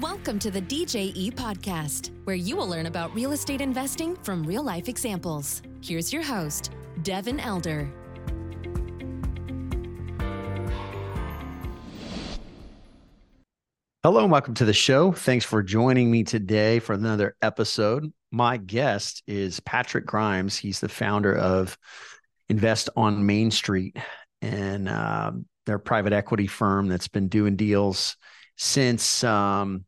Welcome to the DJE podcast, where you will learn about real estate investing from real life examples. Here's your host, Devin Elder. Hello and welcome to the show. Thanks for joining me today for another episode. My guest is Patrick Grimes. He's the founder of Invest on Main Street, and uh, they're private equity firm that's been doing deals since um,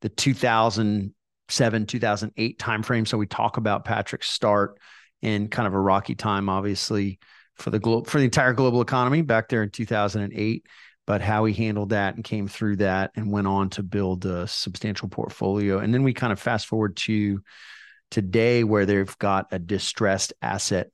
the 2007 2008 timeframe. So we talk about Patrick's start in kind of a rocky time, obviously for the glo- for the entire global economy back there in 2008 but how he handled that and came through that and went on to build a substantial portfolio and then we kind of fast forward to today where they've got a distressed asset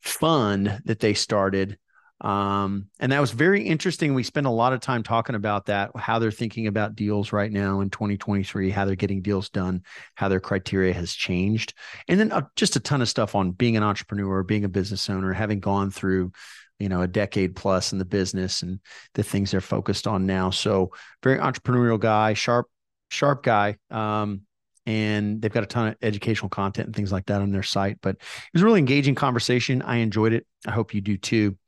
fund that they started um, and that was very interesting. We spent a lot of time talking about that, how they're thinking about deals right now in 2023, how they're getting deals done, how their criteria has changed. And then uh, just a ton of stuff on being an entrepreneur, being a business owner, having gone through, you know, a decade plus in the business and the things they're focused on now. So very entrepreneurial guy, sharp, sharp guy. Um, and they've got a ton of educational content and things like that on their site. But it was a really engaging conversation. I enjoyed it. I hope you do too.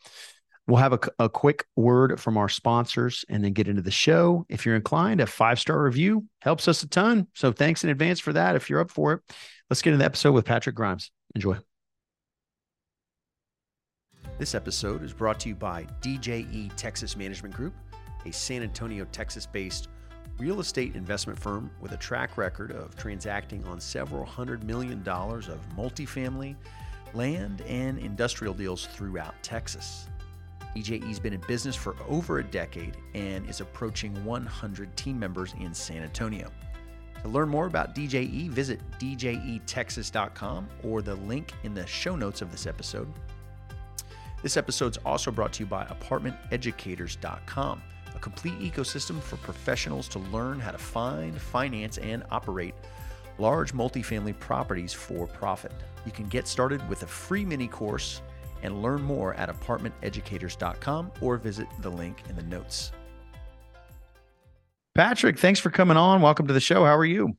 We'll have a, a quick word from our sponsors and then get into the show. If you're inclined, a five star review helps us a ton. So thanks in advance for that. If you're up for it, let's get into the episode with Patrick Grimes. Enjoy. This episode is brought to you by DJE Texas Management Group, a San Antonio, Texas based real estate investment firm with a track record of transacting on several hundred million dollars of multifamily, land, and industrial deals throughout Texas. DJE's been in business for over a decade and is approaching 100 team members in San Antonio. To learn more about DJE, visit djetexas.com or the link in the show notes of this episode. This episode is also brought to you by apartmenteducators.com, a complete ecosystem for professionals to learn how to find, finance, and operate large multifamily properties for profit. You can get started with a free mini course and learn more at apartmenteducators.com or visit the link in the notes. Patrick, thanks for coming on. Welcome to the show. How are you?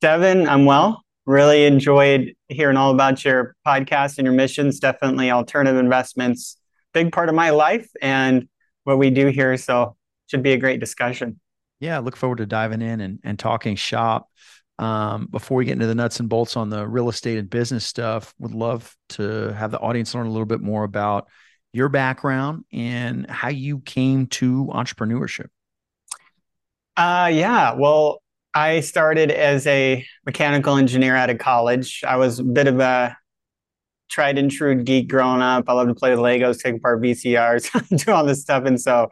Devin, I'm well. Really enjoyed hearing all about your podcast and your missions. Definitely alternative investments, big part of my life and what we do here. So should be a great discussion. Yeah, look forward to diving in and, and talking shop. Um, before we get into the nuts and bolts on the real estate and business stuff, would love to have the audience learn a little bit more about your background and how you came to entrepreneurship. Uh, yeah, well, I started as a mechanical engineer out of college. I was a bit of a tried and true geek growing up. I loved to play with Legos, take apart VCRs, do all this stuff. And so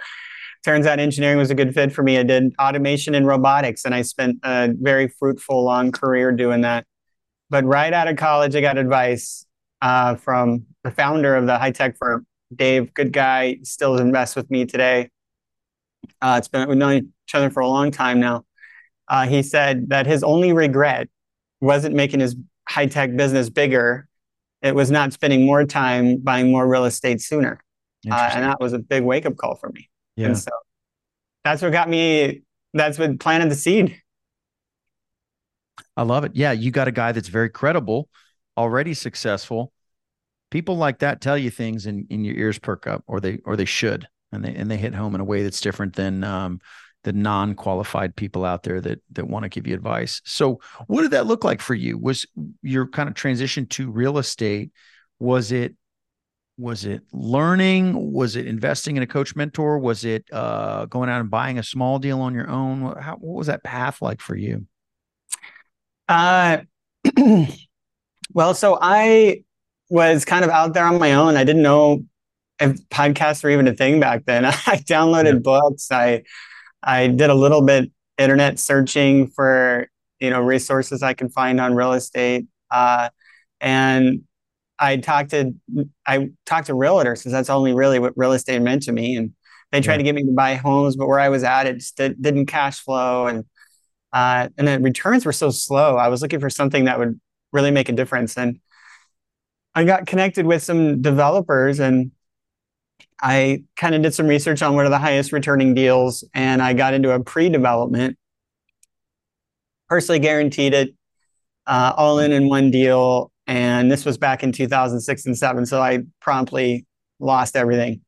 turns out engineering was a good fit for me. I did automation and robotics, and I spent a very fruitful, long career doing that. But right out of college, I got advice uh, from the founder of the high tech firm, Dave. Good guy, still invests with me today. Uh, it's been we've known each other for a long time now. Uh, he said that his only regret wasn't making his high tech business bigger; it was not spending more time buying more real estate sooner. Uh, and that was a big wake up call for me. Yeah. And so that's what got me, that's what planted the seed. I love it. Yeah. You got a guy that's very credible, already successful. People like that tell you things and, and your ears perk up or they, or they should, and they, and they hit home in a way that's different than, um, the non-qualified people out there that that want to give you advice. So, what did that look like for you? Was your kind of transition to real estate? Was it was it learning? Was it investing in a coach mentor? Was it uh, going out and buying a small deal on your own? How, what was that path like for you? Uh, well so i was kind of out there on my own. I didn't know if podcasts were even a thing back then. I downloaded yeah. books. I i did a little bit internet searching for you know resources i can find on real estate. Uh, and I talked to I talked to realtors because that's only really what real estate meant to me, and they tried yeah. to get me to buy homes, but where I was at, it just did, not cash flow, and uh, and the returns were so slow. I was looking for something that would really make a difference, and I got connected with some developers, and I kind of did some research on what are the highest returning deals, and I got into a pre-development personally guaranteed it uh, all in in one deal. And this was back in 2006 and seven. So I promptly lost everything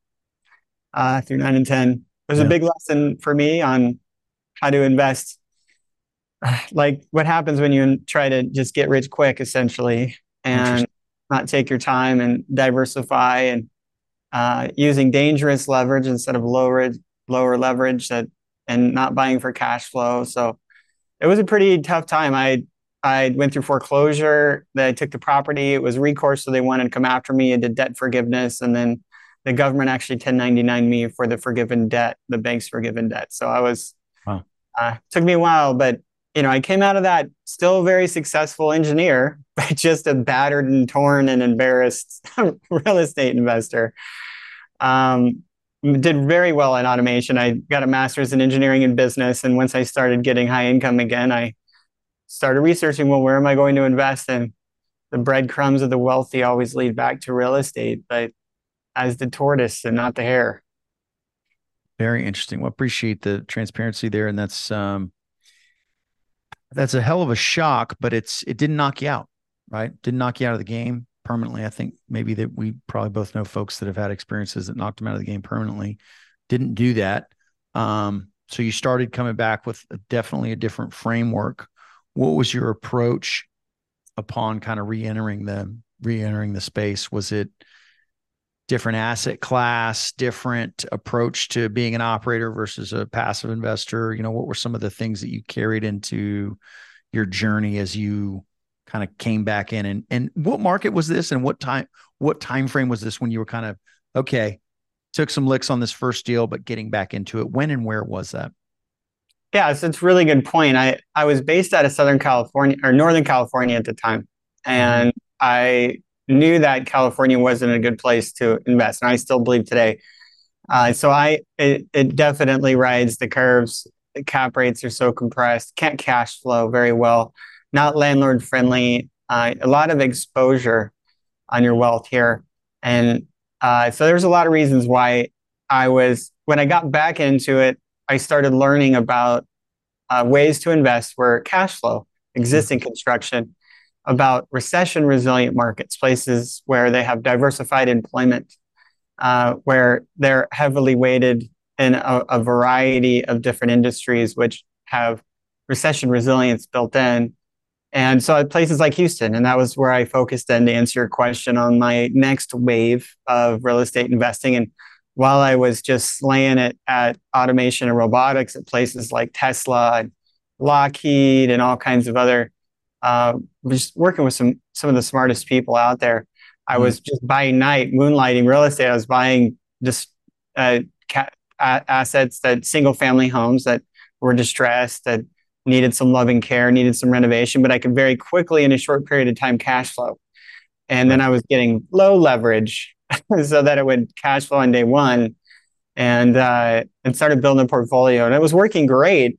uh, through nine and 10. It was yeah. a big lesson for me on how to invest. Like what happens when you try to just get rich quick, essentially, and not take your time and diversify and uh, using dangerous leverage instead of lower lower leverage that and not buying for cash flow. So it was a pretty tough time. I I went through foreclosure. I took the property. It was recourse, so they wanted to come after me. I did debt forgiveness, and then the government actually 1099 me for the forgiven debt, the bank's forgiven debt. So I was, wow. uh, took me a while, but you know, I came out of that still a very successful engineer, but just a battered and torn and embarrassed real estate investor. Um, did very well in automation. I got a master's in engineering and business, and once I started getting high income again, I started researching well where am i going to invest? And the breadcrumbs of the wealthy always lead back to real estate but as the tortoise and not the hare. Very interesting. Well appreciate the transparency there. And that's um that's a hell of a shock but it's it didn't knock you out right? Didn't knock you out of the game permanently. I think maybe that we probably both know folks that have had experiences that knocked them out of the game permanently. Didn't do that. Um so you started coming back with a, definitely a different framework what was your approach upon kind of re-entering the re-entering the space? Was it different asset class different approach to being an operator versus a passive investor? You know what were some of the things that you carried into your journey as you kind of came back in? And and what market was this and what time what time frame was this when you were kind of okay took some licks on this first deal but getting back into it. When and where was that yeah, so it's a really good point. I, I was based out of Southern California or Northern California at the time. Mm-hmm. And I knew that California wasn't a good place to invest. And I still believe today. Uh, so I it, it definitely rides the curves. The cap rates are so compressed, can't cash flow very well, not landlord friendly, uh, a lot of exposure on your wealth here. And uh, so there's a lot of reasons why I was, when I got back into it, I started learning about uh, ways to invest where cash flow, existing mm-hmm. construction, about recession resilient markets, places where they have diversified employment, uh, where they're heavily weighted in a, a, variety of different industries which have recession resilience built in. And so at places like Houston, and that was where I focused in to answer your question on my next wave of real estate investing. And while I was just slaying it at automation and robotics at places like Tesla and Lockheed and all kinds of other, uh, just working with some some of the smartest people out there. I mm-hmm. was just buying night, moonlighting real estate. I was buying just uh, ca- assets that single family homes that were distressed that needed some loving care, needed some renovation, but I could very quickly in a short period of time cash flow. And then I was getting low leverage so that it would cash flow on day one and uh, and started building a portfolio. And it was working great.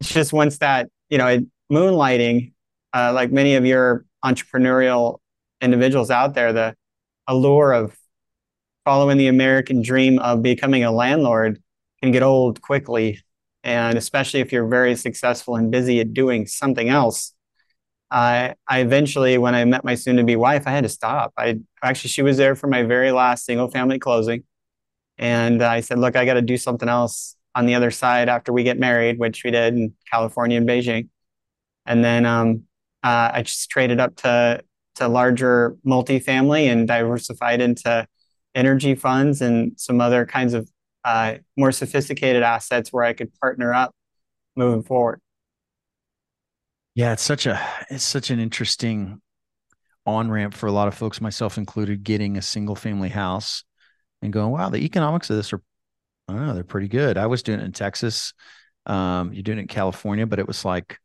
It's just once that you know moonlighting uh, like many of your entrepreneurial individuals out there the allure of following the american dream of becoming a landlord can get old quickly. And especially if you're very successful and busy at doing something else I, I eventually, when I met my soon-to-be wife, I had to stop. I actually, she was there for my very last single-family closing, and I said, "Look, I got to do something else on the other side after we get married, which we did in California and Beijing." And then um, uh, I just traded up to to larger multifamily and diversified into energy funds and some other kinds of uh, more sophisticated assets where I could partner up moving forward. Yeah, it's such a it's such an interesting on ramp for a lot of folks, myself included, getting a single family house and going, wow, the economics of this are, I don't know, they're pretty good. I was doing it in Texas. Um, you're doing it in California, but it was like,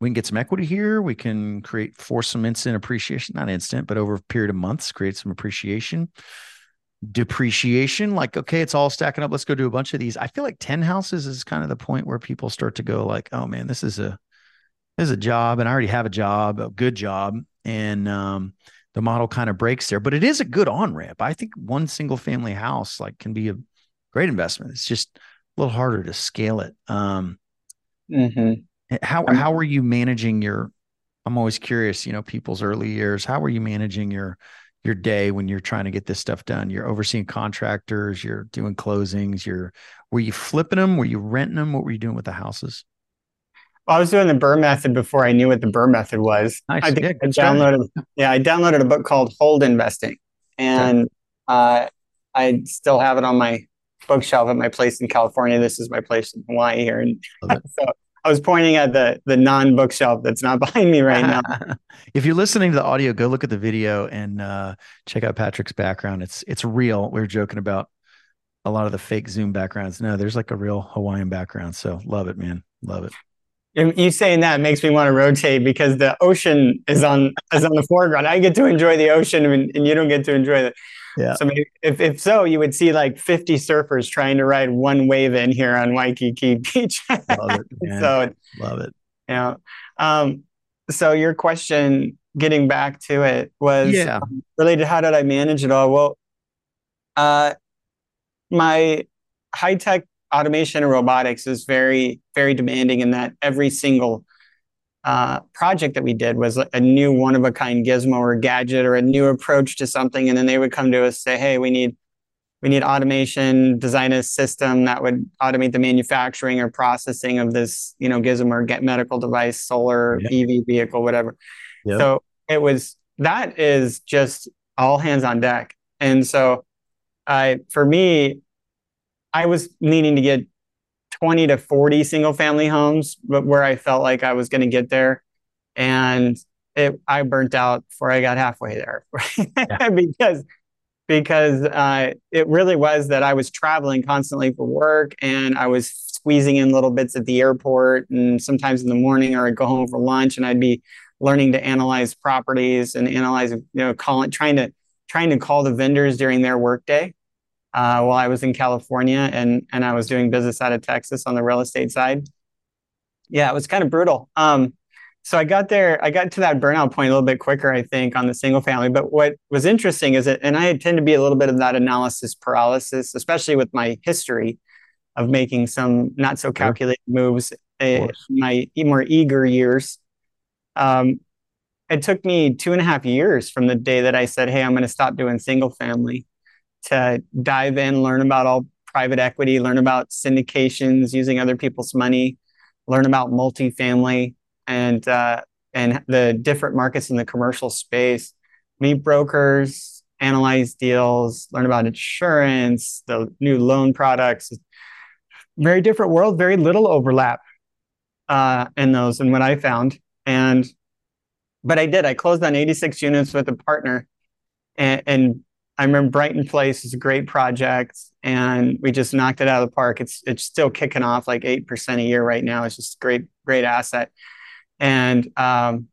we can get some equity here. We can create for some instant appreciation, not instant, but over a period of months, create some appreciation. Depreciation, like, okay, it's all stacking up. Let's go do a bunch of these. I feel like 10 houses is kind of the point where people start to go, like, oh man, this is a there's a job and I already have a job, a good job. And um, the model kind of breaks there, but it is a good on ramp. I think one single family house like can be a great investment. It's just a little harder to scale it. Um, mm-hmm. How how were you managing your? I'm always curious. You know, people's early years. How are you managing your your day when you're trying to get this stuff done? You're overseeing contractors. You're doing closings. You're were you flipping them? Were you renting them? What were you doing with the houses? Well, I was doing the BRRRR method before I knew what the BRRRR method was. Nice. I think Yeah, I downloaded. Yeah, I downloaded a book called Hold Investing, and uh, I still have it on my bookshelf at my place in California. This is my place in Hawaii here, and so I was pointing at the the non bookshelf that's not behind me right now. if you're listening to the audio, go look at the video and uh, check out Patrick's background. It's it's real. We are joking about a lot of the fake Zoom backgrounds. No, there's like a real Hawaiian background. So love it, man. Love it. And You saying that makes me want to rotate because the ocean is on is on the foreground. I get to enjoy the ocean, and, and you don't get to enjoy the. Yeah. So maybe, if if so, you would see like fifty surfers trying to ride one wave in here on Waikiki Beach. Love it, man. so love it. yeah. Um. So your question, getting back to it, was Yeah. related. How did I manage it all? Well, uh, my high tech automation and robotics is very very demanding in that every single uh, project that we did was a new one of a kind gizmo or gadget or a new approach to something and then they would come to us say hey we need we need automation design a system that would automate the manufacturing or processing of this you know gizmo or get medical device solar Yeah. ev vehicle whatever Yeah. so it was that is just all hands on deck and so I for me I was needing to get 20 to 40 single family homes, but where I felt like I was going to get there. And it, I burnt out before I got halfway there. Because, because uh, it really was that I was traveling constantly for work and I was squeezing in little bits at the airport. And sometimes in the morning or I'd go home for lunch and I'd be learning to analyze properties and analyze, you know, calling, trying to, trying to call the vendors during their workday uh, while I was in California and and I was doing business out of Texas on the real estate side. Yeah, it was kind of brutal. Um, so I got there, I got to that burnout point a little bit quicker, I think, on the single family. But what was interesting is that, and I tend to be a little bit of that analysis paralysis, especially with my history of making some not so calculated moves in my more eager years. Um, it took me two and a half years from the day that I said, "Hey, I'm going to stop doing single family." To dive in, learn about all private equity, learn about syndications using other people's money, learn about multifamily and uh, and the different markets in the commercial space, meet brokers, analyze deals, learn about insurance, the new loan products. Very different world, very little overlap uh, in those, and what I found. And but I did. I closed on 86 units with a partner, and, and I remember Brighton Place is a great project, and we just knocked it out of the park. It's it's still kicking off like eight percent a year right now. It's just a great great asset, and um,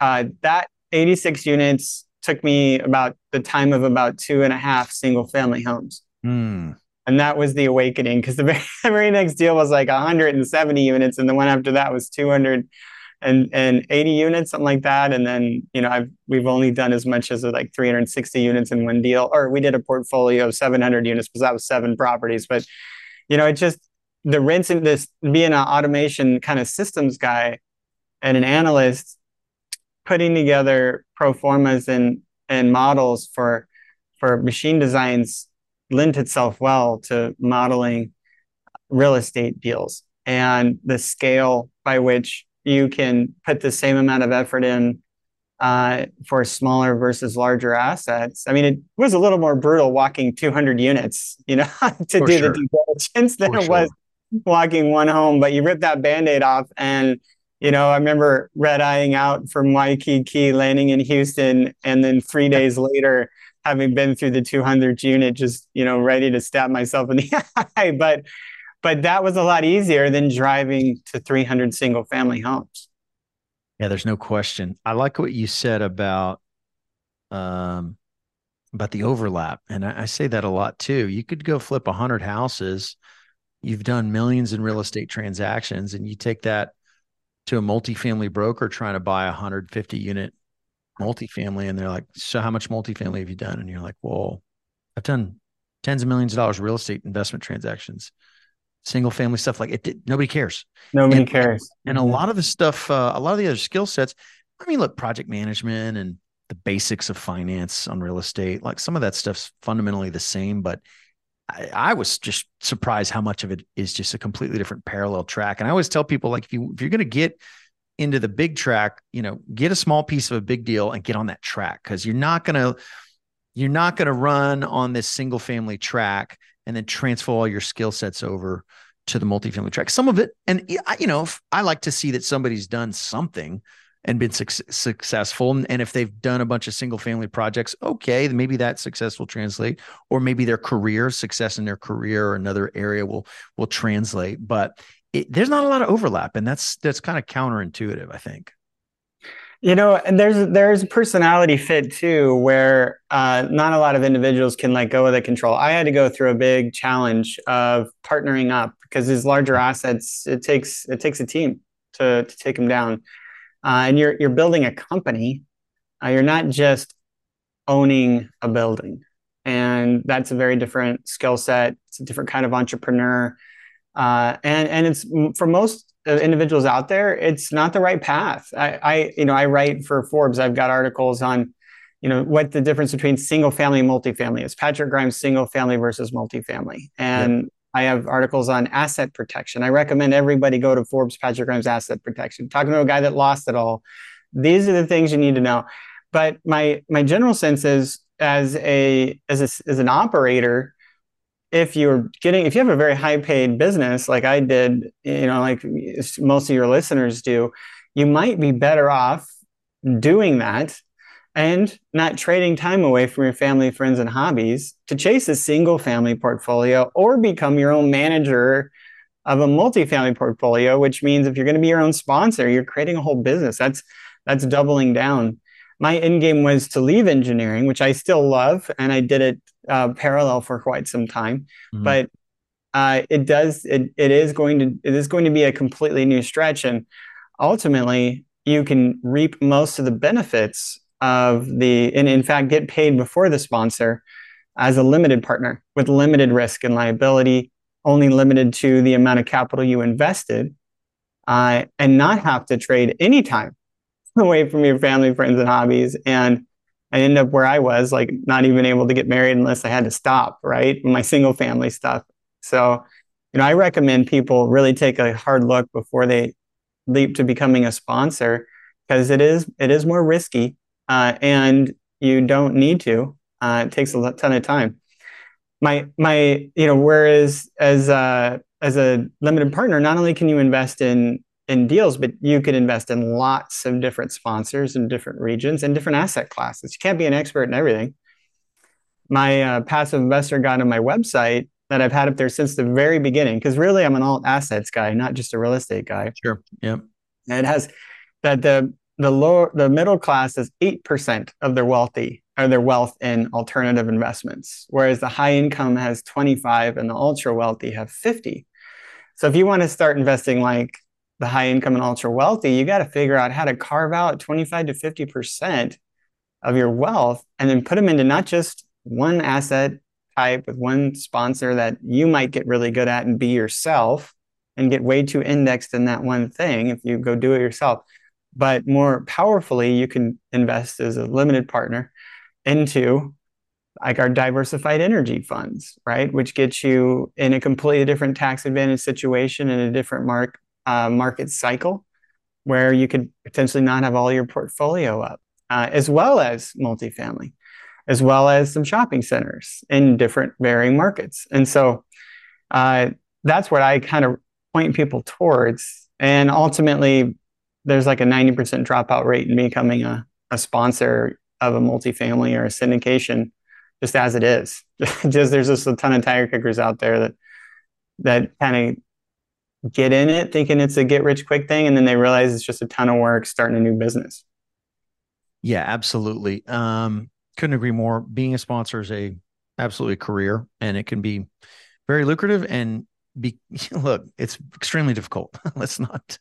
uh, that 86 units took me about the time of about two and a half single family homes, Hmm. and that was the awakening because the very, the very next deal was like 170 units, and the one after that was 200 and and 80 units, something like that. And then you know I've we've only done as much as like 360 units in one deal, or we did a portfolio of 700 units because that was seven properties. But you know it just the rinse and this being an automation kind of systems guy and an analyst, putting together pro formas and and models for for machine designs lent itself well to modeling real estate deals and the scale by which you can put the same amount of effort in uh, for smaller versus larger assets. I mean, it was a little more brutal walking 200 units, you know, to For do sure. the due diligence than For it was walking one home. But you rip that band-aid off, and you know, I remember red eyeing out from Waikiki, landing in Houston, and then three days later. Having been through the 200 unit, just you know, ready to stab myself in the eye, but but that was a lot easier than driving to 300 single family homes. Yeah, there's no question. I like what you said about um about the overlap. And I, I say that a lot too. You could go flip a hundred houses. You've done millions in real estate transactions, and you take that to a multifamily broker trying to buy a 150 unit multifamily, and they're like, So how much multifamily have you done? And you're like, Well, I've done tens of millions of dollars real estate investment transactions. Single family stuff like it. did, Nobody cares. Nobody and, cares. And a lot of the stuff, uh, a lot of the other skill sets. I mean, look, project management and the basics of finance on real estate, like some of that stuff's fundamentally the same, but I, I, was just surprised how much of it is just a completely different parallel track. And I always tell people like if you if you're going to get into the big track, you know, get a small piece of a big deal and get on that track because you're not going to you're not going to run on this single family track and then transfer all your skill sets over to the multifamily track. Some of it, and you know, I like to see that somebody's done something and been su- successful. And if they've done a bunch of single family projects, okay, maybe that success will translate, or maybe their career success in their career or another area will will translate. But it, there's not a lot of overlap, and that's that's kind of counterintuitive, I think. You know, and there's there's a personality fit too, where uh, not a lot of individuals can let go of the control. I had to go through a big challenge of partnering up because these larger assets, it takes it takes a team to to take them down uh, and you're you're building a company. Uh, you're not just owning a building, and that's a very different skill set. It's a different kind of entrepreneur, uh, and and it's for most Uh, individuals out there, it's not the right path. I, I you know I write for Forbes. I've got articles on you know what the difference between single family and multifamily is patrick grimes single family versus multifamily and yep. I have articles on asset protection. I recommend everybody go to Forbes Patrick Grimes Asset Protection. Talking to a guy that lost it all. These are the things you need to know. But my my general sense is as a as a, as an operator, if you're getting if you have a very high paid business like I did, you know, like most of your listeners do, you might be better off doing that and not trading time away from your family, friends, and hobbies to chase a single family portfolio or become your own manager of a multifamily portfolio, which means if you're going to be your own sponsor, you're creating a whole business. That's that's doubling down. My end game was to leave engineering, which I still love, and I did it uh, parallel for quite some time. Mm-hmm. But uh, it does it it is going to it is going to be a completely new stretch, and ultimately you can reap most of the benefits of the, and in fact, get paid before the sponsor as a limited partner with limited risk and liability, only limited to the amount of capital you invested, uh, and not have to trade any time away from your family, friends, and hobbies. And I end up where I was, like not even able to get married unless I had to stop, right? My single family stuff. So, you know, I recommend people really take a hard look before they leap to becoming a sponsor because it is it is more risky uh, and you don't need to. Uh, it takes a ton of time. My my you know whereas as a, as a limited partner, not only can you invest in in deals, but you can invest in lots of different sponsors in different regions and different asset classes. You can't be an expert in everything. My uh, passive investor guide on my website that I've had up there since the very beginning, because really I'm an alt assets guy, not just a real estate guy. Sure. Yep. And it has that the the lower the middle class is 8% of their wealthy or their wealth in alternative investments whereas the high income has 25 and the ultra wealthy have 50 so if you want to start investing like the high income and ultra wealthy you got to figure out how to carve out 25 to 50% of your wealth and then put them into not just one asset type with one sponsor that you might get really good at and be yourself and get way too indexed in that one thing if you go do it yourself but more powerfully, you can invest as a limited partner into like our diversified energy funds, right? Which gets you in a completely different tax advantage situation in a different mark, uh, market cycle where you could potentially not have all your portfolio up, uh, as well as multifamily, as well as some shopping centers in different varying markets. And so uh, that's what I kind of point people towards. And ultimately, there's like a 90% dropout rate in becoming a, a sponsor of a multifamily or a syndication just as it is just there's just a ton of tire kickers out there that that kind of get in it thinking it's a get rich quick thing and then they realize it's just a ton of work starting a new business yeah absolutely um couldn't agree more being a sponsor is a absolutely a career and it can be very lucrative and be look it's extremely difficult let's not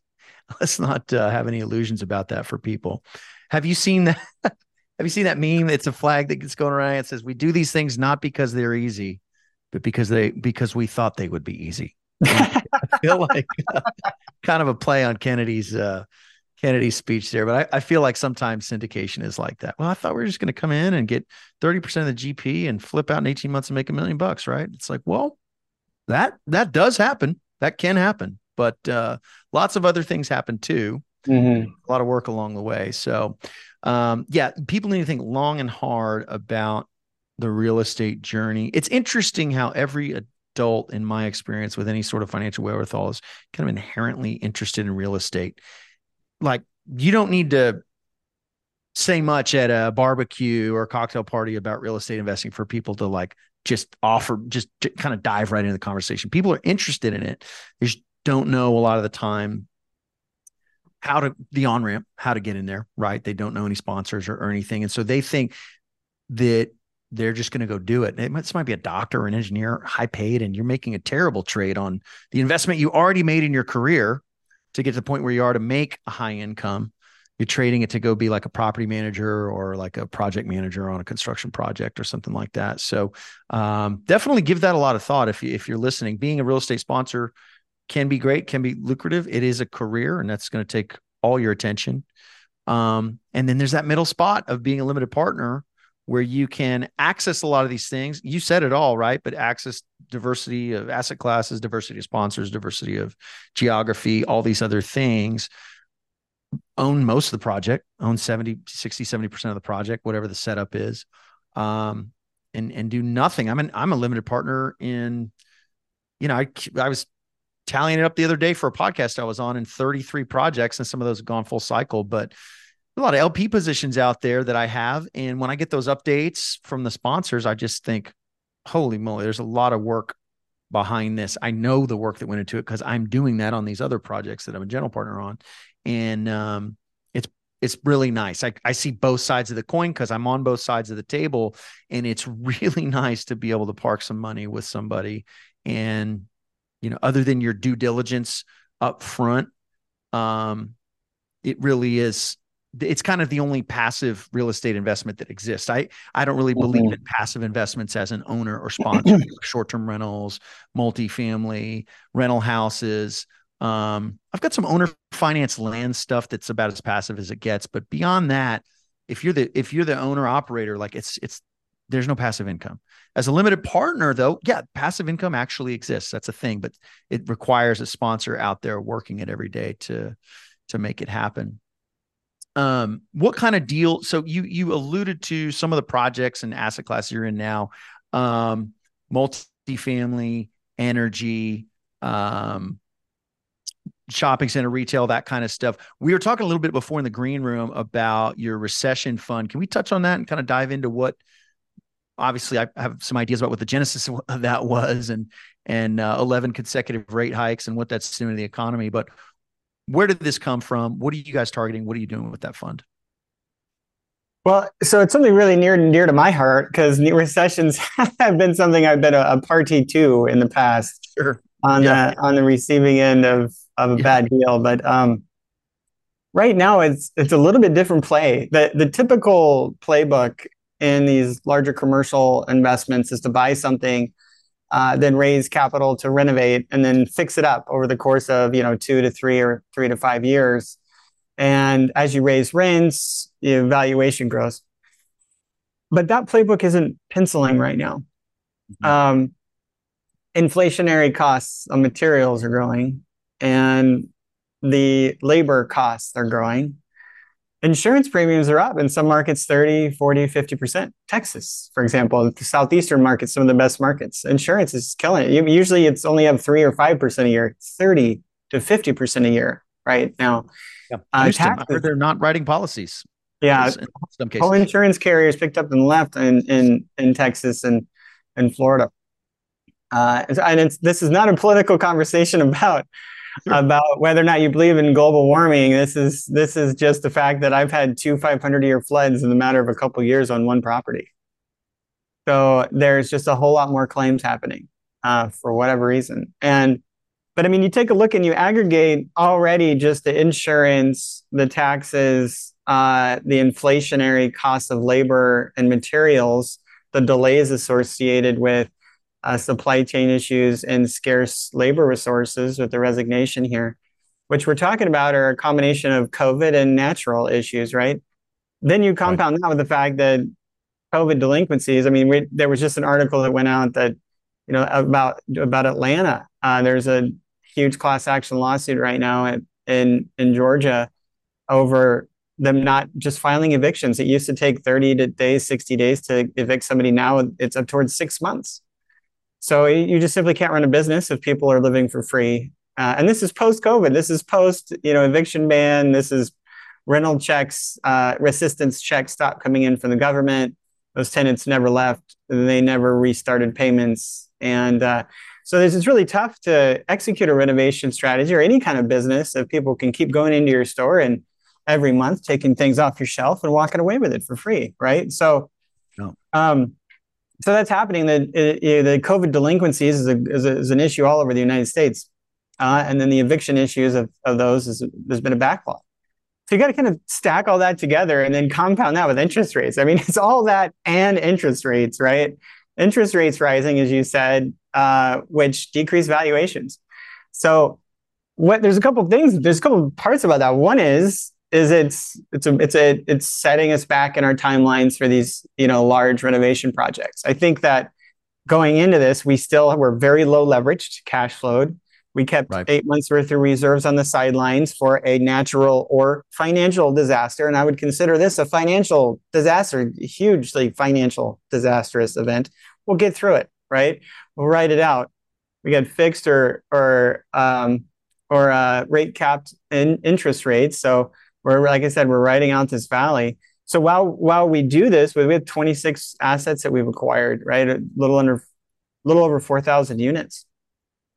let's not uh, have any illusions about that for people. Have you seen that? have you seen that meme? It's a flag that gets going around. It says, "We do these things not because they're easy, but because they because we thought they would be easy." I feel like uh, kind of a play on Kennedy's uh, Kennedy's speech there, but I, I, feel like sometimes syndication is like that. Well, I thought we were just going to come in and get 30% of the GP and flip out in 18 months and make a million bucks, right? It's like, well, that that does happen. That can happen, but uh, lots of other things happen too. Mm-hmm. A lot of work along the way. So, um, yeah, people need to think long and hard about the real estate journey. It's interesting how every adult, in my experience, with any sort of financial wherewithal, is kind of inherently interested in real estate. Like, you don't need to say much at a barbecue or a cocktail party about real estate investing for people to like just offer, just kind of dive right into the conversation. People are interested in it. They just don't know a lot of the time how to the on ramp, how to get in there, right? They don't know any sponsors or, or anything. And so they think that they're just going to go do it. it might, this might be a doctor or an engineer, high paid, and you're making a terrible trade on the investment you already made in your career to get to the point where you are to make a high income. You're trading it to go be like a property manager or like a project manager on a construction project or something like that. So um, definitely give that a lot of thought if you if you're listening. Being a real estate sponsor can be great, can be lucrative. It is a career, and that's going to take all your attention. Um, and then there's that middle spot of being a limited partner where you can access a lot of these things. You said it all, right? But access diversity of asset classes, diversity of sponsors, diversity of geography, all these other things. Own most of the project, own 70, 60, 70% of the project, whatever the setup is. Um, and and do nothing. I'm an I'm a limited partner in, you know, I I was tallying it up the other day for a podcast I was on in 33 projects, and some of those have gone full cycle, but a lot of LP positions out there that I have. And when I get those updates from the sponsors, I just think, holy moly, there's a lot of work behind this. I know the work that went into it because I'm doing that on these other projects that I'm a general partner on. And um, it's it's really nice. I, I see both sides of the coin because I'm on both sides of the table. And it's really nice to be able to park some money with somebody and you know, other than your due diligence up front, um, it really is. It's kind of the only passive real estate investment that exists. I I don't really believe mm-hmm. in passive investments as an owner or sponsor. Short-term rentals, multifamily, rental houses. Um, I've got some owner finance land stuff that's about as passive as it gets, but beyond that, if you're the if you're the owner operator, like it's it's there's no passive income. As a limited partner, though, yeah, passive income actually exists. That's a thing, but it requires a sponsor out there working it every day to to make it happen. Um, what kind of deal? So you you alluded to some of the projects and asset classes you're in now, um, multifamily, energy, um, shopping center, retail, that kind of stuff. We were talking a little bit before in the green room about your recession fund. Can we touch on that and kind of dive into what obviously I have some ideas about what the genesis of that was and and uh, 11 consecutive rate hikes and what that's doing to the economy but where did this come from what are you guys targeting what are you doing with that fund well so it's something really near and dear to my heart because recessions have been something i've been a, a party to in the past sure. on yeah. the on the receiving end of of a yeah. bad deal but um right now it's it's a little bit different play the the typical playbook in these larger commercial investments is to buy something, uh, then raise capital to renovate, and then fix it up over the course of you know two to three or three to five years. And as you raise rents, your valuation grows. But that playbook isn't penciling right now. Mm-hmm. Um, inflationary costs of materials are growing, and the labor costs are growing insurance premiums are up in some markets 30 40 50% texas for example the southeastern markets some of the best markets. Insurance is killing it. Usually it's only up 3 or 5% a year 30 to 50% a year right now. Yeah. uh, taxes, they're not writing policies? Yeah. Some cases. whole insurance carriers picked up and left in in, in texas and in florida. Uh, and this is not a political conversation about about whether or not you believe in global warming. This is this is just the fact that I've had two 500 year floods in the matter of a couple of years on one property. So there's just a whole lot more claims happening uh, for whatever reason. And but I mean, you take a look and you aggregate already just the insurance, the taxes, uh, the inflationary costs of labor and materials, the delays associated with uh, supply chain issues and scarce labor resources with the resignation here, which we're talking about are a combination of COVID and natural issues, right? Then you compound right. that with the fact that COVID delinquencies. I mean, we, there was just an article that went out that you know about about Atlanta. Uh, there's a huge class action lawsuit right now at, in in Georgia over them not just filing evictions. It used to take 30 days, 60 days to evict somebody. Now it's up towards six months. So you just simply can't run a business if people are living for free. Uh, and this is post COVID. This is post, you know, eviction ban. This is rental checks, uh, resistance checks stop coming in from the government. Those tenants never left. They never restarted payments. And uh, so this is really tough to execute a renovation strategy or any kind of business if people can keep going into your store and every month taking things off your shelf and walking away with it for free, right? So, no. um, so that's happening. The the COVID delinquencies is, a, is, a, is an issue all over the United States, uh, and then the eviction issues of, of those is there's been a backlog. So you got to kind of stack all that together and then compound that with interest rates. I mean, it's all that and interest rates, right? Interest rates rising, as you said, uh, which decrease valuations. So what there's a couple of things. There's a couple of parts about that. One is is it's it's a it's a it's setting us back in our timelines for these you know large renovation projects. I think that going into this, we still were very low leveraged, cash flowed. We kept right. eight months worth of reserves on the sidelines for a natural or financial disaster, and I would consider this a financial disaster, hugely financial disastrous event. We'll get through it, right? We'll write it out. We get fixed or or um, or uh, rate capped in interest rates, so we're like I said, we're writing out this valley. So while while we do this, we have 26 assets that we've acquired, right? A little under, little over 4,000 units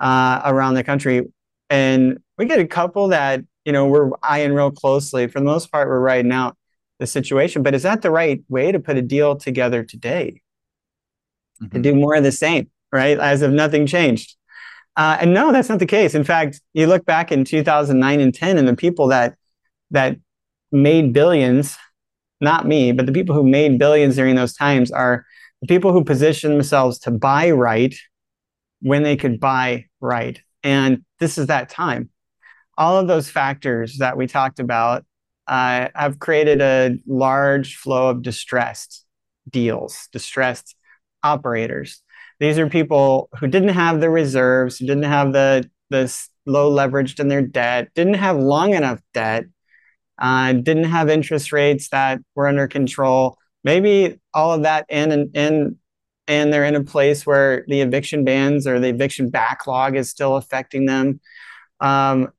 uh, around the country, and we get a couple that you know we're eyeing real closely. For the most part, we're writing out the situation. But is that the right way to put a deal together today? Mm-hmm. To do more of the same, right? As if nothing changed. Uh, and no, that's not the case. In fact, you look back in 2009 and 10, and the people that that made billions, not me, but the people who made billions during those times are the people who positioned themselves to buy right when they could buy right. And this is that time. All of those factors that we talked about uh, have created a large flow of distressed deals, distressed operators. These are people who didn't have the reserves, who didn't have the the low leveraged in their debt, didn't have long enough debt, uh, didn't have interest rates that were under control. Maybe all of that in and in and they're in a place where the eviction bans or the eviction backlog is still affecting them. Um,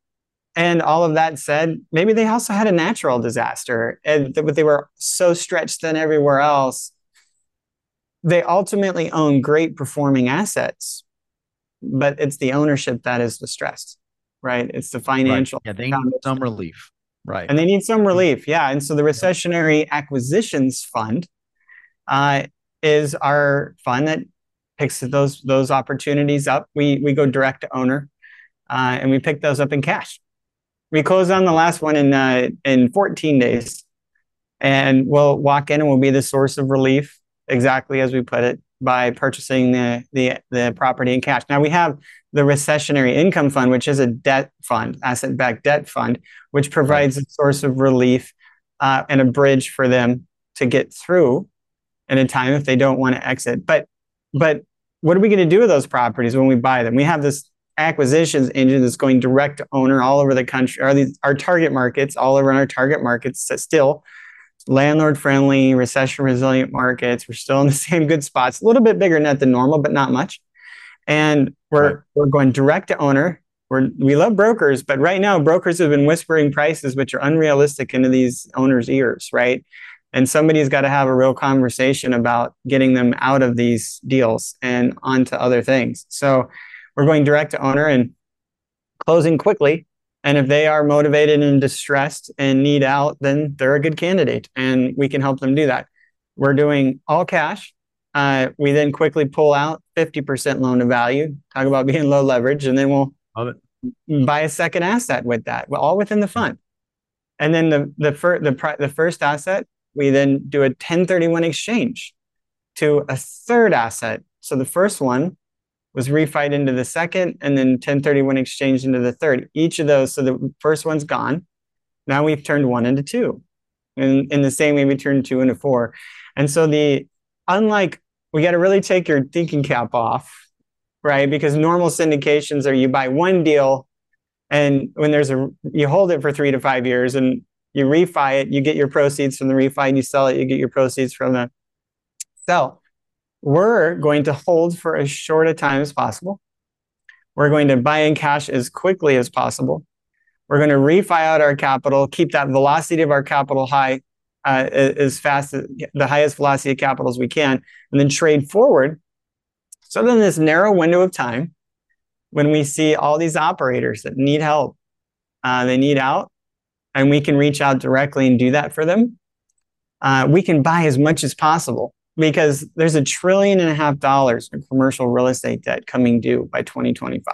and all of that said, maybe they also had a natural disaster, and but they were so stretched thin everywhere else. They ultimately own great performing assets, but it's the ownership that is distressed, right? It's the financial. Right. Yeah, they need some relief. Right. And they need some relief. Yeah. And so the Recessionary Acquisitions Fund uh, is our fund that picks those those opportunities up. We we go direct to owner, uh, and we pick those up in cash. We close on the last one in uh, in 14 days, and we'll walk in and we'll be the source of relief, exactly as we put it, by purchasing the the the property in cash. Now we have the recessionary income fund, which is a debt fund, asset-backed debt fund, which provides a source of relief uh, and a bridge for them to get through in a time if they don't want to exit. But but what are we going to do with those properties when we buy them? We have this acquisitions engine that's going direct to owner all over the country, Are these our target markets, all over our target markets still landlord friendly, recession resilient markets. We're still in the same good spots, a little bit bigger net than normal, but not much. And we're right. we're going direct to owner. We're, we love brokers, but right now brokers have been whispering prices which are unrealistic into these owners' ears, right? And somebody's got to have a real conversation about getting them out of these deals and onto other things. So we're going direct to owner and closing quickly. And if they are motivated and distressed and need out, then they're a good candidate and we can help them do that. We're doing all cash uh, we then quickly pull out 50% loan to value, talk about being low leverage, and then we'll buy a second asset with that, all within the fund. And then the the, fir- the, the first asset, we then do a 1031 exchange to a third asset. So the first one was refied into the second, and then 1031 exchanged into the third. Each of those, so the first one's gone. Now we've turned one into two. And in the same way, we turned two into four. And so the unlike we got to really take your thinking cap off, right? Because normal syndications are you buy one deal and when there's a you hold it for three to five years and you refi it, you get your proceeds from the refi, and you sell it, you get your proceeds from the sell. We're going to hold for as short a time as possible. We're going to buy in cash as quickly as possible. We're going to refi out our capital, keep that velocity of our capital high uh, as fast as the highest velocity of capital as we can, and then trade forward. So then, this narrow window of time, when we see all these operators that need help, uh, they need out, and we can reach out directly and do that for them. Uh, we can buy as much as possible because there's a trillion and a half dollars in commercial real estate debt coming due by 2025.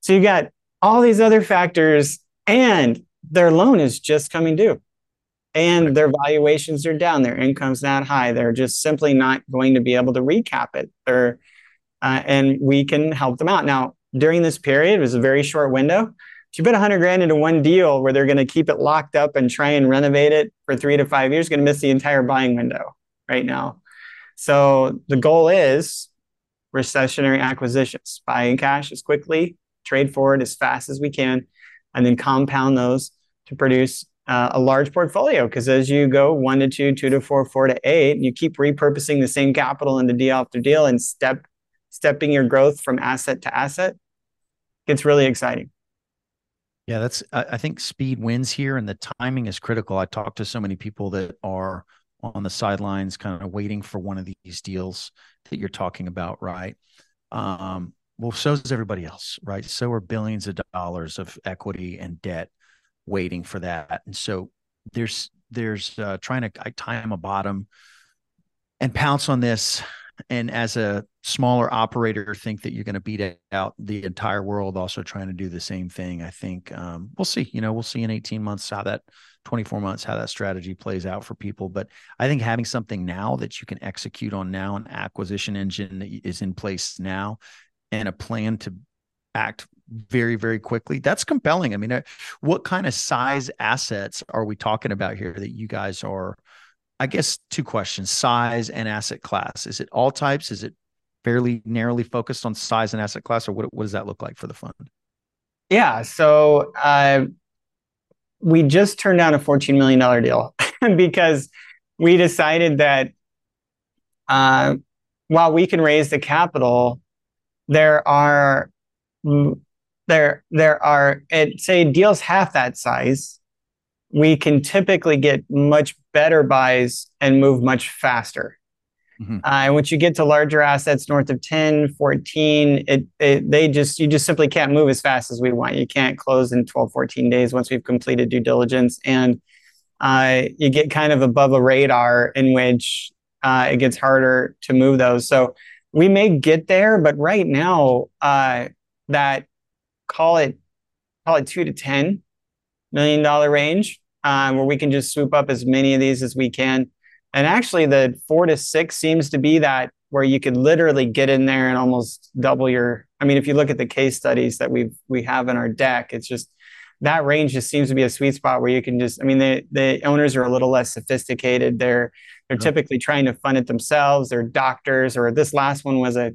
So you got all these other factors, and their loan is just coming due. And their valuations are down, their income's not high. They're just simply not going to be able to recap it. They're, uh, and we can help them out. Now, during this period, it was a very short window. If you put 100 grand into one deal where they're going to keep it locked up and try and renovate it for three to five years, going to miss the entire buying window right now. So the goal is recessionary acquisitions, buying cash as quickly, trade forward as fast as we can, and then compound those to produce uh, a large portfolio. Because as you go one to two, two to four, four to eight, you keep repurposing the same capital into deal after deal and step stepping your growth from asset to asset. It's really exciting. Yeah, that's. I think speed wins here, and the timing is critical. I talk to so many people that are on the sidelines, kind of waiting for one of these deals that you're talking about, right? Um, well, so is everybody else, right? So are billions of dollars of equity and debt waiting for that, and so there's there's uh, trying to time a bottom and pounce on this. And as a smaller operator think that you're going to beat out the entire world also trying to do the same thing. I think um, we'll see you know we'll see in 18 months how that 24 months how that strategy plays out for people. But i think having something now that you can execute on now an acquisition engine that is in place now and a plan to act very very quickly that's compelling i mean uh, what kind of size assets are we talking about here that you guys are I guess two questions: size and asset class. Is it all types? Is it fairly narrowly focused on size and asset class, or what, what does that look like for the fund? Yeah, so uh, we just turned down a $14 million deal because we decided that uh, while we can raise the capital, there are there there are it say deals half that size we can typically get much better buys and move much faster. Mm-hmm. Uh, and once you get to larger assets north of 10, 14, it, it, they just, you just simply can't move as fast as we want. You can't close in 12, 14 days once we've completed due diligence. And uh, you get kind of above a radar in which uh, it gets harder to move those. So we may get there, but right now, uh, that call it, call it two to $10 million range um, where we can just swoop up as many of these as we can. And actually, the four to six seems to be that where you could literally get in there and almost double your. I mean, if you look at the case studies that we we have in our deck, it's just that range just seems to be a sweet spot where you can just. I mean, the the owners are a little less sophisticated. They're they're typically trying to fund it themselves. They're doctors, or this last one was a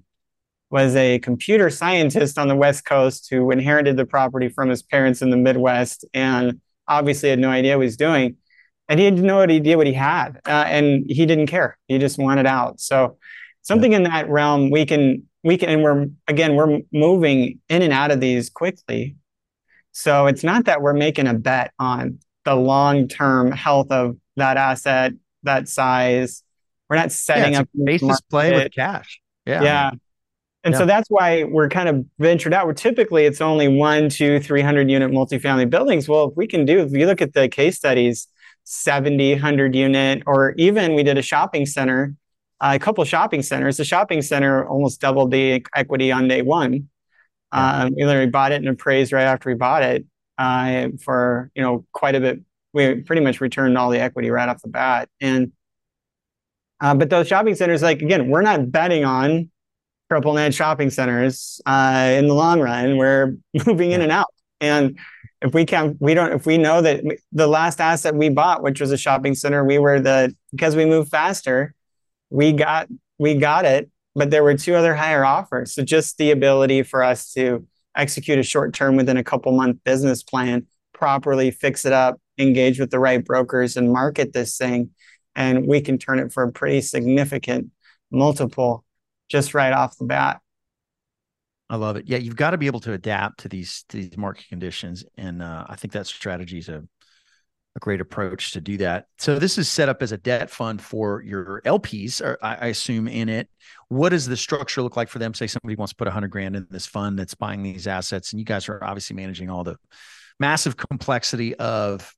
was a computer scientist on the West Coast who inherited the property from his parents in the Midwest and obviously had no idea what he's doing. And he had no idea what he had. Uh, and he didn't care. He just wanted out. So something yeah. in that realm, we can, we can, and we're, again, we're moving in and out of these quickly. So it's not that we're making a bet on the long-term health of that asset, that size. We're not setting yeah, up basis play with cash. Yeah. Yeah. And yeah. so that's why we're kind of ventured out. Where typically it's only one, two, 300 unit multifamily buildings. Well, if we can do, if you look at the case studies, 70, 100 unit, or even we did a shopping center, uh, a couple shopping centers. The shopping center almost doubled the equity on day one. Yeah. Um, we literally bought it and appraised right after we bought it uh, for you know quite a bit. We pretty much returned all the equity right off the bat. And uh, but those shopping centers, like again, we're not betting on triple net shopping centers uh, in the long run. We're moving in and out. And if we can, we don't, if we know that the last asset we bought, which was a shopping center, we were the, because we moved faster, we got, we got it, but there were two other higher offers. So just the ability for us to execute a short term within a couple month business plan, properly fix it up, engage with the right brokers and market this thing. And we can turn it for a pretty significant multiple just right off the bat. I love it. Yeah, you've got to be able to adapt to these to these market conditions, and uh, I think that strategy is a a great approach to do that. So this is set up as a debt fund for your LPs, or I, I assume in it. What does the structure look like for them? Say somebody wants to put a hundred grand in this fund that's buying these assets, and you guys are obviously managing all the massive complexity of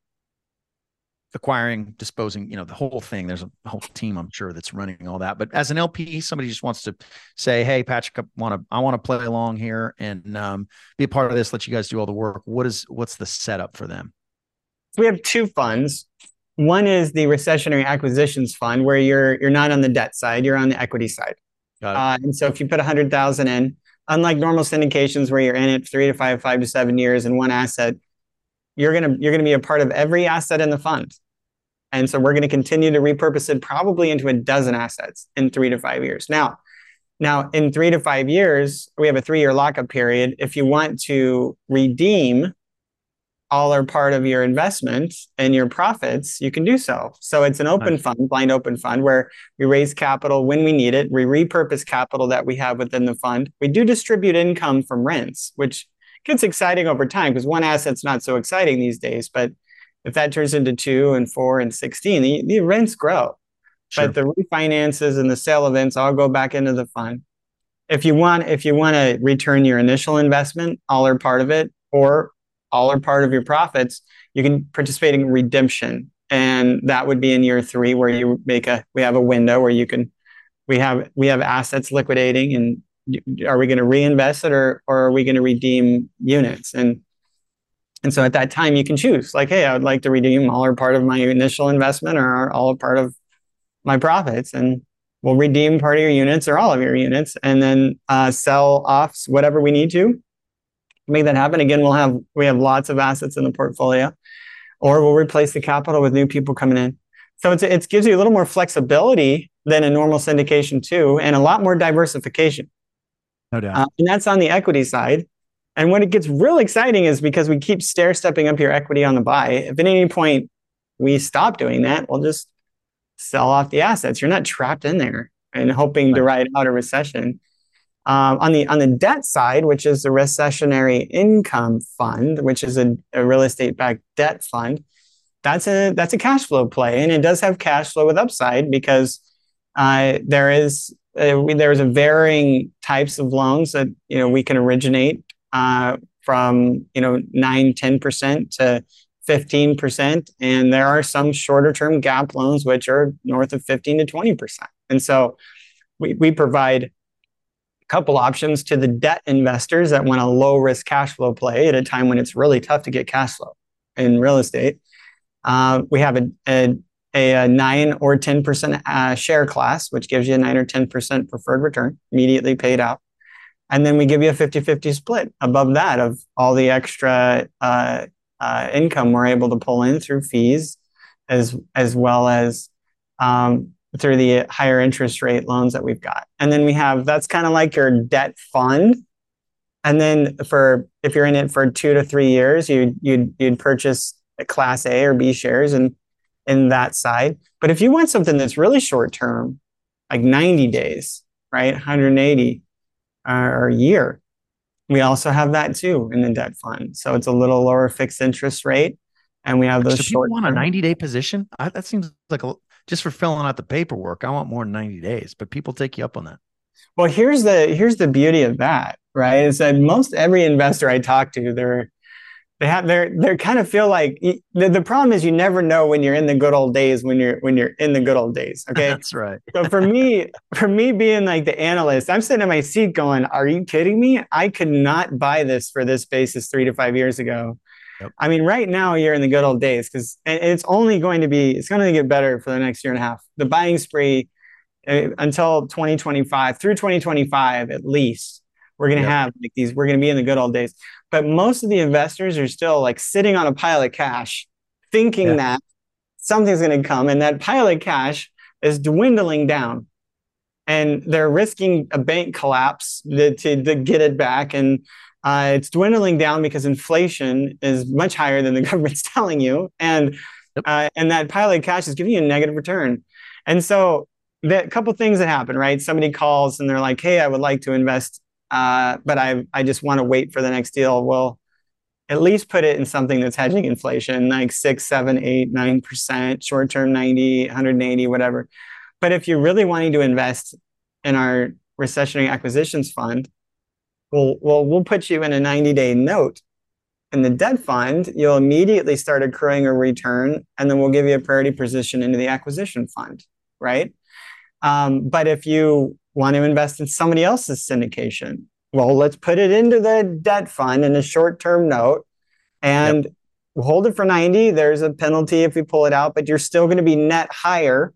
acquiring, disposing, you know, the whole thing. There's a whole team, I'm sure, that's running all that. But as an LP, somebody just wants to say, "Hey, Patrick, I want to, I want to play along here and um, be a part of this. Let you guys do all the work." What is, what's the setup for them? We have two funds. One is the recessionary acquisitions fund, where you're you're not on the debt side, you're on the equity side. Uh, and so if you put a hundred thousand in, unlike normal syndications where you're in it three to five, five to seven years in one asset, you're gonna you're gonna be a part of every asset in the fund. And so we're going to continue to repurpose it probably into a dozen assets in three to five years. Now, now in three to five years, we have a three-year lockup period. If you want to redeem all or part of your investment and your profits, you can do so. So it's an open nice. fund, blind open fund, where we raise capital when we need it. We repurpose capital that we have within the fund. We do distribute income from rents, which gets exciting over time because one asset's not so exciting these days, but if that turns into two and four and 16, the, the rents grow. Sure. But the refinances and the sale events all go back into the fund. If you want, if you want to return your initial investment, all or part of it, or all or part of your profits, you can participate in redemption. And that would be in year three, where you make a we have a window where you can we have we have assets liquidating and are we going to reinvest it or or are we going to redeem units? And and so at that time, you can choose like, hey, I would like to redeem all or part of my initial investment or all part of my profits. And we'll redeem part of your units or all of your units and then uh, sell off whatever we need to make that happen. Again, we'll have we have lots of assets in the portfolio, or we'll replace the capital with new people coming in. So it's, it gives you a little more flexibility than a normal syndication too, and a lot more diversification. No doubt. Uh, and that's on the equity side. And when it gets real exciting is because we keep stair stepping up your equity on the buy. If at any point we stop doing that, we'll just sell off the assets. You're not trapped in there and hoping right. to ride out a recession. Um, on the on the debt side, which is the recessionary income fund, which is a, a real estate backed debt fund, that's a that's a cash flow play, and it does have cash flow with upside because uh, there is uh, there's a varying types of loans that you know we can originate uh, from you know 9 10% to 15% and there are some shorter term gap loans which are north of 15 to 20% and so we, we provide a couple options to the debt investors that want a low risk cash flow play at a time when it's really tough to get cash flow in real estate. Uh, we have a, a, a, 9 or 10% uh, share class which gives you a 9 or 10% preferred return immediately paid out. And then we give you a 50-50 split above that of all the extra uh, uh, income we're able to pull in through fees as as well as um, through the higher interest rate loans that we've got. And then we have that's kind of like your debt fund. And then for if you're in it for two to three years you you'd you'd purchase a class a or b shares and in that side but if you want something that's really short term like 90 days right 180 uh, or a year. We also have that too in the debt fund. So it's a little lower fixed interest rate. And we have those so short. want a 90 day position? I, that seems like a, just for filling out the paperwork. I want more than 90 days, but people take you up on that. Well, here's the here's the beauty of that, right? Is that most every investor I talk to, they're they have they're they kind of feel like the, the problem is you never know when you're in the good old days when you're when you're in the good old days okay? That's right. So for me for me being like the analyst i'm sitting in my seat going are you kidding me? I could not buy this for this basis three to five years ago. Yep. i mean right now you're in the good old days because it's only going to be it's going to get better for the next year and a half. The buying spree uh, until 2025 through 2025 at least we're going to yep. have like these we're going to be in the good old days but most of the investors are still like sitting on a pile of cash thinking yeah. that something's going to come and that pile of cash is dwindling down and they're risking a bank collapse to, to, to get it back and uh, it's dwindling down because inflation is much higher than the government's telling you and yep. uh, and that pile of cash is giving you a negative return and so the couple things that happen, right? Somebody calls and they're like, "Hey, I would like to invest, uh, but I I just want to wait for the next deal." Well, at least put it in something that's hedging inflation, like six, seven, eight, nine percent, short term 90, 180, whatever. But if you're really wanting to invest in our recessionary acquisitions fund, well, well, we'll put you in a 90 day note. In the debt fund, you'll immediately start accruing a return, and then we'll give you a priority position into the acquisition fund, right? Um, but if you want to invest in somebody else's syndication, well, let's put it into the debt fund in a short term note and yep. hold it for 90. There's a penalty if we pull it out, but you're still going to be net higher.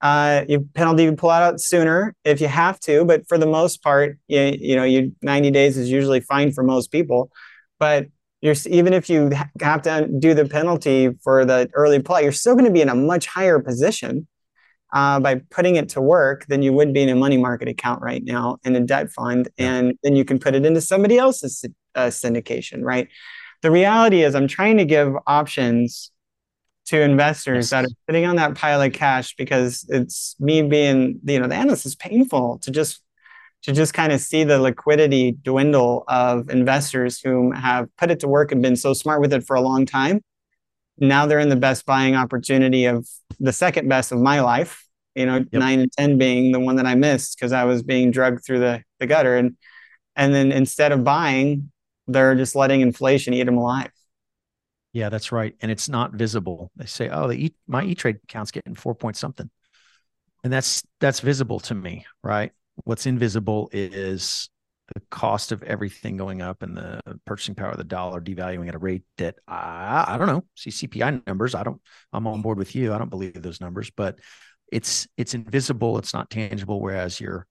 Uh, you penalty you pull it out sooner if you have to, but for the most part, you, you know, you 90 days is usually fine for most people. But you're even if you have to do the penalty for the early pull, you're still going to be in a much higher position uh, by putting it to work than you would be in a money market account right now in a debt fund. And then you can put it into somebody else's uh, syndication, right? The reality is, I'm trying to give options to investors yes. that are sitting on that pile of cash because it's me being, you know, the analyst is painful to just to just kind of see the liquidity dwindle of investors who have put it to work and been so smart with it for a long time now they're in the best buying opportunity of the second best of my life you know yep. nine and ten being the one that i missed because i was being drugged through the, the gutter. And and then instead of buying they're just letting inflation eat them alive. Yeah that's right. And it's not visible. They say oh the e- my e-trade account's getting four point something. And that's that's visible to me right? What's invisible is the cost of everything going up and the purchasing power of the dollar devaluing at a rate that I, I don't know. See CPI numbers. I don't. I'm on board with you. I don't believe those numbers, but it's it's invisible. It's not tangible. Whereas your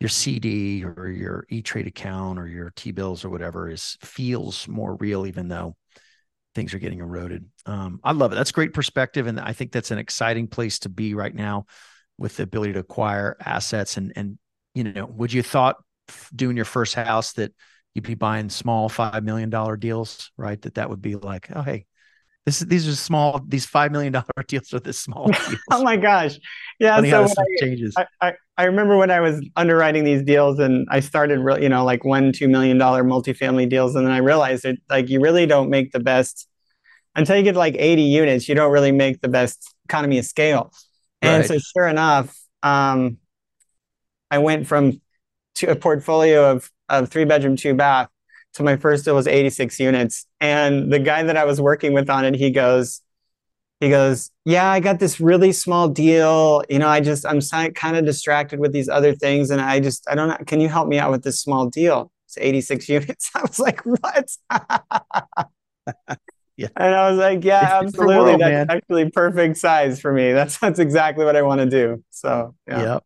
your CD or your E Trade account or your T bills or whatever is feels more real, even though things are getting eroded. Um, I love it. That's great perspective, and I think that's an exciting place to be right now with the ability to acquire assets and and you know would you thought doing your first house that you'd be buying small five million dollar deals, right? That that would be like, oh hey, this these are small these five million dollar deals are this small. oh my gosh, yeah. Funny so I, changes. I, I, I remember when I was underwriting these deals and I started, re- you know, like one two million dollar multifamily deals, and then I realized that like you really don't make the best until you get like eighty units. You don't really make the best economy of scale. And right. so, sure enough, um, I went from a portfolio of, of three bedroom, two bath to my first deal was 86 units. And the guy that I was working with on it, he goes, he goes, yeah, I got this really small deal. You know, I just, I'm kind of distracted with these other things. And I just, I don't know. Can you help me out with this small deal? It's 86 units. I was like, what? yeah. And I was like, yeah, it's absolutely. World, that's man. actually perfect size for me. That's, that's exactly what I want to do. So, yeah. Yep.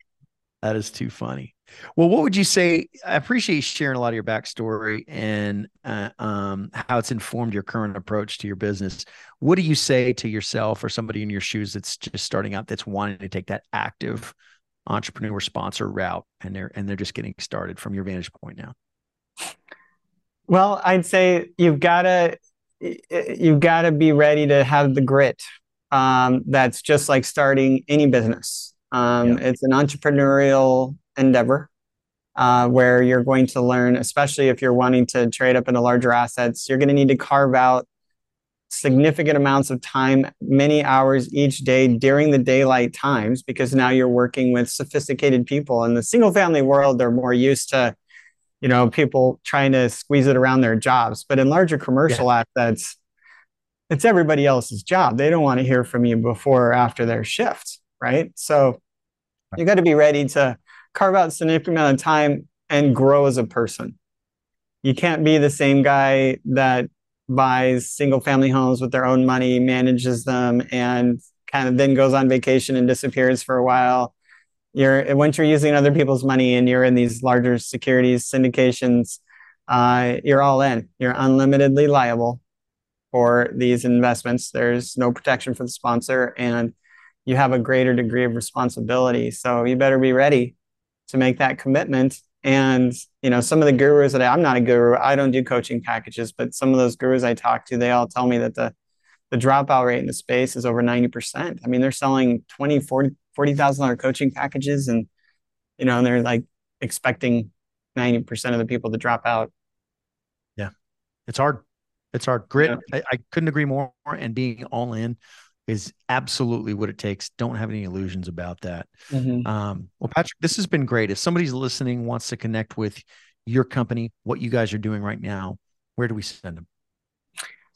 That is too funny. Well, what would you say? I appreciate you sharing a lot of your backstory and uh, um, how it's informed your current approach to your business. What do you say to yourself or somebody in your shoes that's just starting out that's wanting to take that active entrepreneur sponsor route and they're and they're just getting started from your vantage point now? Well, I'd say you've got to you've got to be ready to have the grit. Um, that's just like starting any business. Um, yeah. It's an entrepreneurial endeavor uh, where you're going to learn, especially if you're wanting to trade up into larger assets, you're going to need to carve out significant amounts of time, many hours each day during the daylight times, because now you're working with sophisticated people. In the single family world, they're more used to, you know, people trying to squeeze it around their jobs. But in larger commercial yeah. assets, it's everybody else's job. They don't want to hear from you before or after their shift, right? So you got to be ready to carve out a significant amount of time and grow as a person. You can't be the same guy that buys single family homes with their own money, manages them, and kind of then goes on vacation and disappears for a while. You're once you're using other people's money and you're in these larger securities syndications, uh, you're all in. You're unlimitedly liable for these investments. There's no protection for the sponsor, and you have a greater degree of responsibility. So you better be ready to make that commitment. And you know, some of the gurus that I, I'm not a guru, I don't do coaching packages, but some of those gurus I talk to, they all tell me that the the dropout rate in the space is over 90%. I mean, they're selling 20, 40, $40,000 coaching packages and, you know, and they're like expecting 90% of the people to drop out. Yeah. It's hard. It's hard. Grit. Yeah. I, I couldn't agree more. And being all in is absolutely what it takes. Don't have any illusions about that. Mm-hmm. Um, well, Patrick, this has been great. If somebody's listening, wants to connect with your company, what you guys are doing right now, where do we send them?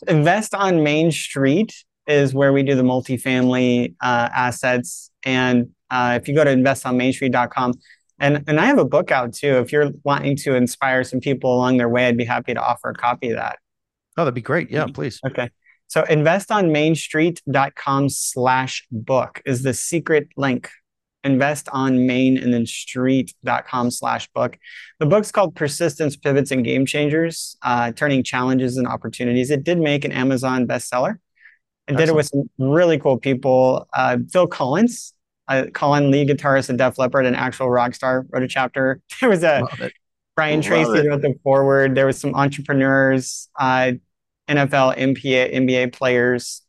Invest on Main Street is where we do the multifamily uh, assets. And uh, if you go to investonmainstreet.com, and, and I have a book out too. If you're wanting to inspire some people along their way, I'd be happy to offer a copy of that. Oh, that'd be great. Yeah, please. Okay. So investonmainstreet.com slash book is the secret link. Invest on main and then street.com slash book. The book's called Persistence, Pivots, and Game Changers, uh, Turning Challenges and Opportunities. It did make an Amazon bestseller. I did it with some really cool people. Uh, Phil Collen, uh, Collen lead guitarist of Def Leppard, an actual rock star, wrote a chapter. There was a Brian Love Tracy it. wrote the forward. There was some entrepreneurs, uh, NFL, NBA, NBA players.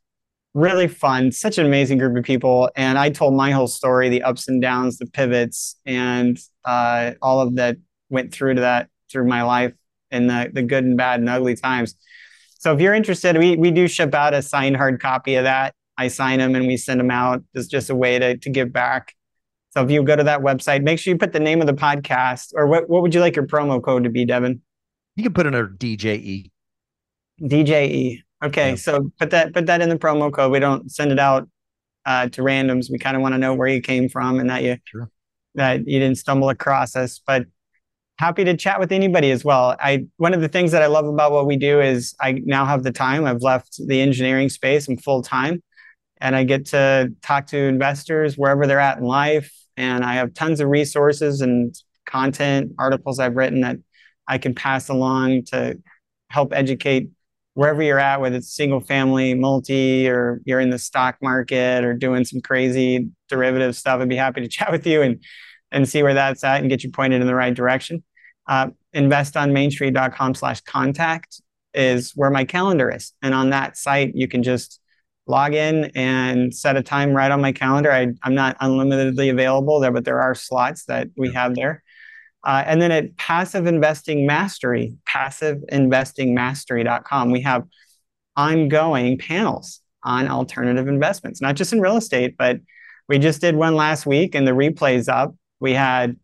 Really fun, such an amazing group of people. And I told my whole story, the ups and downs, the pivots, and uh, all of that went through to that through my life and the the good and bad and ugly times. So if you're interested, we we do ship out a signed hard copy of that. I sign them and we send them out. It's just a way to to give back. So if you go to that website, make sure you put the name of the podcast or what what would you like your promo code to be, Devin? You can put in a DJE. DJE. Okay, yeah. so put that put that in the promo code. We don't send it out uh, to randoms. We kind of want to know where you came from and that you sure. that you didn't stumble across us. But happy to chat with anybody as well. I one of the things that I love about what we do is I now have the time. I've left the engineering space. I'm full time, and I get to talk to investors wherever they're at in life. And I have tons of resources and content, articles I've written that I can pass along to help educate wherever you're at, whether it's single family, multi, or you're in the stock market or doing some crazy derivative stuff. I'd be happy to chat with you and and see where that's at and get you pointed in the right direction. Uh, investonmainstreet.com slash contact is where my calendar is. And on that site, you can just log in and set a time right on my calendar. I, am not unlimitedly available there, but there are slots that we have there. Uh, and then at Passive Investing Mastery, passiveinvestingmastery.com, we have ongoing panels on alternative investments, not just in real estate, but we just did one last week and the replay's up. We had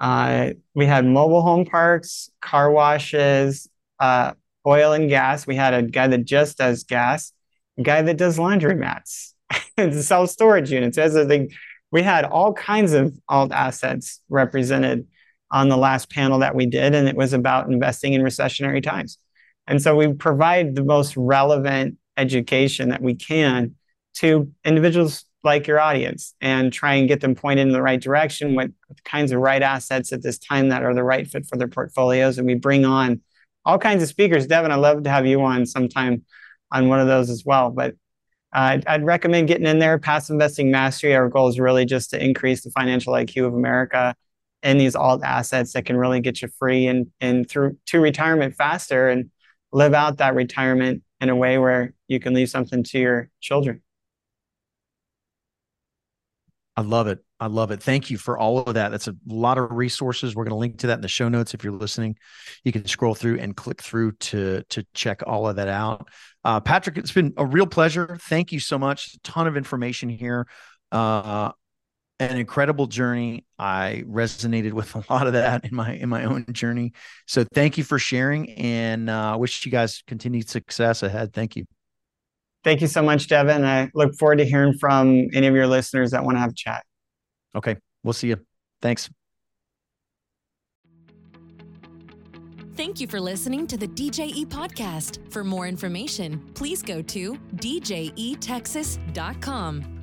uh, we had mobile home parks, car washes, uh, oil and gas. We had a guy that just does gas, a guy that does laundromats, and self storage units. As a thing, we had all kinds of alt assets represented on the last panel that we did, and it was about investing in recessionary times. And so we provide the most relevant education that we can to individuals like your audience and try and get them pointed in the right direction what kinds of right assets at this time that are the right fit for their portfolios. And we bring on all kinds of speakers. Devin i'd love to have you on sometime on one of those as well but uh, I'd recommend getting in there. Passive investing mastery our goal is really just to increase the financial iq of america and these alt assets that can really get you free and and through to retirement faster and live out that retirement in a way where you can leave something to your children I love it. I love it. Thank you for all of that. That's a lot of resources. We're going to link to that in the show notes. If you're listening, you can scroll through and click through to to check all of that out. Uh, Patrick, it's been a real pleasure. Thank you so much. A ton of information here. Uh, an incredible journey. I resonated with a lot of that in my in my own journey. So thank you for sharing, and uh, wish you guys continued success ahead. Thank you. Thank you so much, Devin. I look forward to hearing from any of your listeners that want to have a chat. Okay. We'll see you. Thanks. Thank you for listening to the DJE podcast. For more information, please go to djetexas.com.